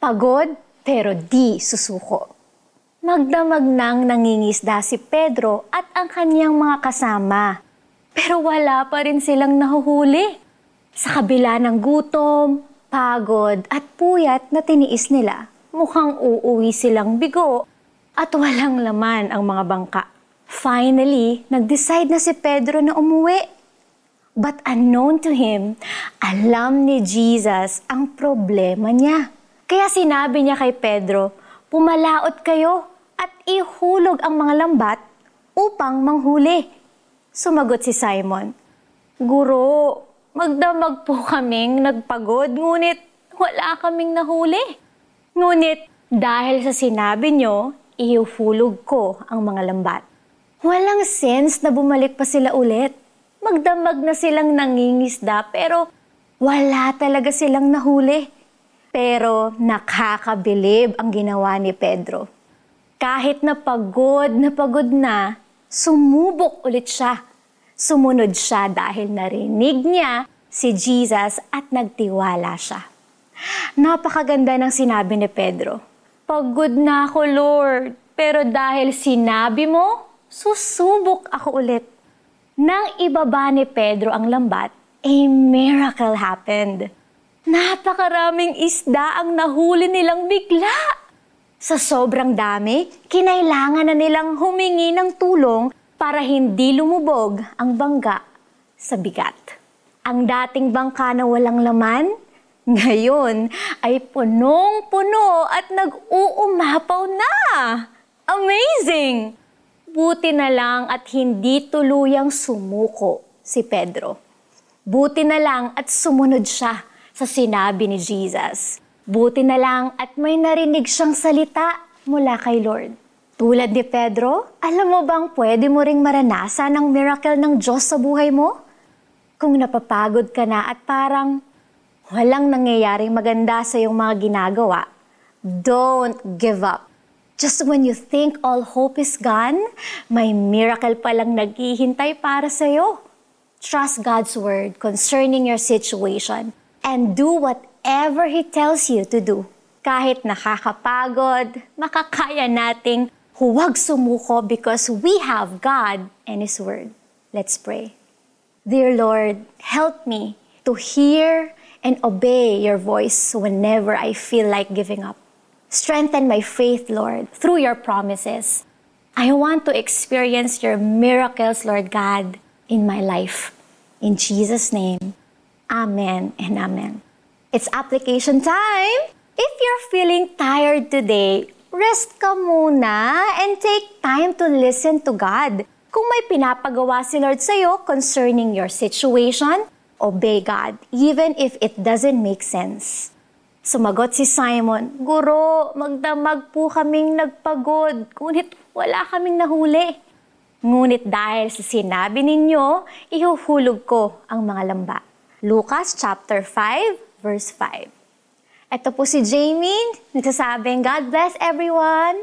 Pagod pero di susuko. Magdamag nang nangingisda si Pedro at ang kanyang mga kasama. Pero wala pa rin silang nahuhuli. Sa kabila ng gutom, pagod at puyat na tiniis nila, mukhang uuwi silang bigo at walang laman ang mga bangka. Finally, nag-decide na si Pedro na umuwi. But unknown to him, alam ni Jesus ang problema niya. Kaya sinabi niya kay Pedro, pumalaot kayo at ihulog ang mga lambat upang manghuli. Sumagot si Simon, Guro, magdamag po kaming nagpagod, ngunit wala kaming nahuli. Ngunit dahil sa sinabi nyo, ihulog ko ang mga lambat. Walang sense na bumalik pa sila ulit. Magdamag na silang nangingisda pero wala talaga silang nahuli. Pero nakakabilib ang ginawa ni Pedro. Kahit na pagod na pagod na, sumubok ulit siya. Sumunod siya dahil narinig niya si Jesus at nagtiwala siya. Napakaganda ng sinabi ni Pedro. Pagod na ako, Lord, pero dahil sinabi mo, susubok ako ulit. Nang ibaba ni Pedro ang lambat, a miracle happened Napakaraming isda ang nahuli nilang bigla. Sa sobrang dami, kinailangan na nilang humingi ng tulong para hindi lumubog ang bangga sa bigat. Ang dating bangka na walang laman, ngayon ay punong-puno at nag-uumapaw na. Amazing! Buti na lang at hindi tuluyang sumuko si Pedro. Buti na lang at sumunod siya sa sinabi ni Jesus. Buti na lang at may narinig siyang salita mula kay Lord. Tulad ni Pedro, alam mo bang pwede mo ring maranasan ang miracle ng Diyos sa buhay mo? Kung napapagod ka na at parang walang nangyayaring maganda sa iyong mga ginagawa, don't give up. Just when you think all hope is gone, may miracle palang naghihintay para sa iyo. Trust God's word concerning your situation and do whatever He tells you to do. Kahit nakakapagod, makakaya nating huwag sumuko because we have God and His Word. Let's pray. Dear Lord, help me to hear and obey your voice whenever I feel like giving up. Strengthen my faith, Lord, through your promises. I want to experience your miracles, Lord God, in my life. In Jesus' name. Amen and amen. It's application time! If you're feeling tired today, rest ka muna and take time to listen to God. Kung may pinapagawa si Lord sa'yo concerning your situation, obey God, even if it doesn't make sense. Sumagot si Simon, Guro, magdamag po kaming nagpagod, ngunit wala kaming nahuli. Ngunit dahil sa sinabi ninyo, ihuhulog ko ang mga lamba. Lucas chapter 5, verse 5. Ito po si Jamie, nagsasabing, God bless everyone!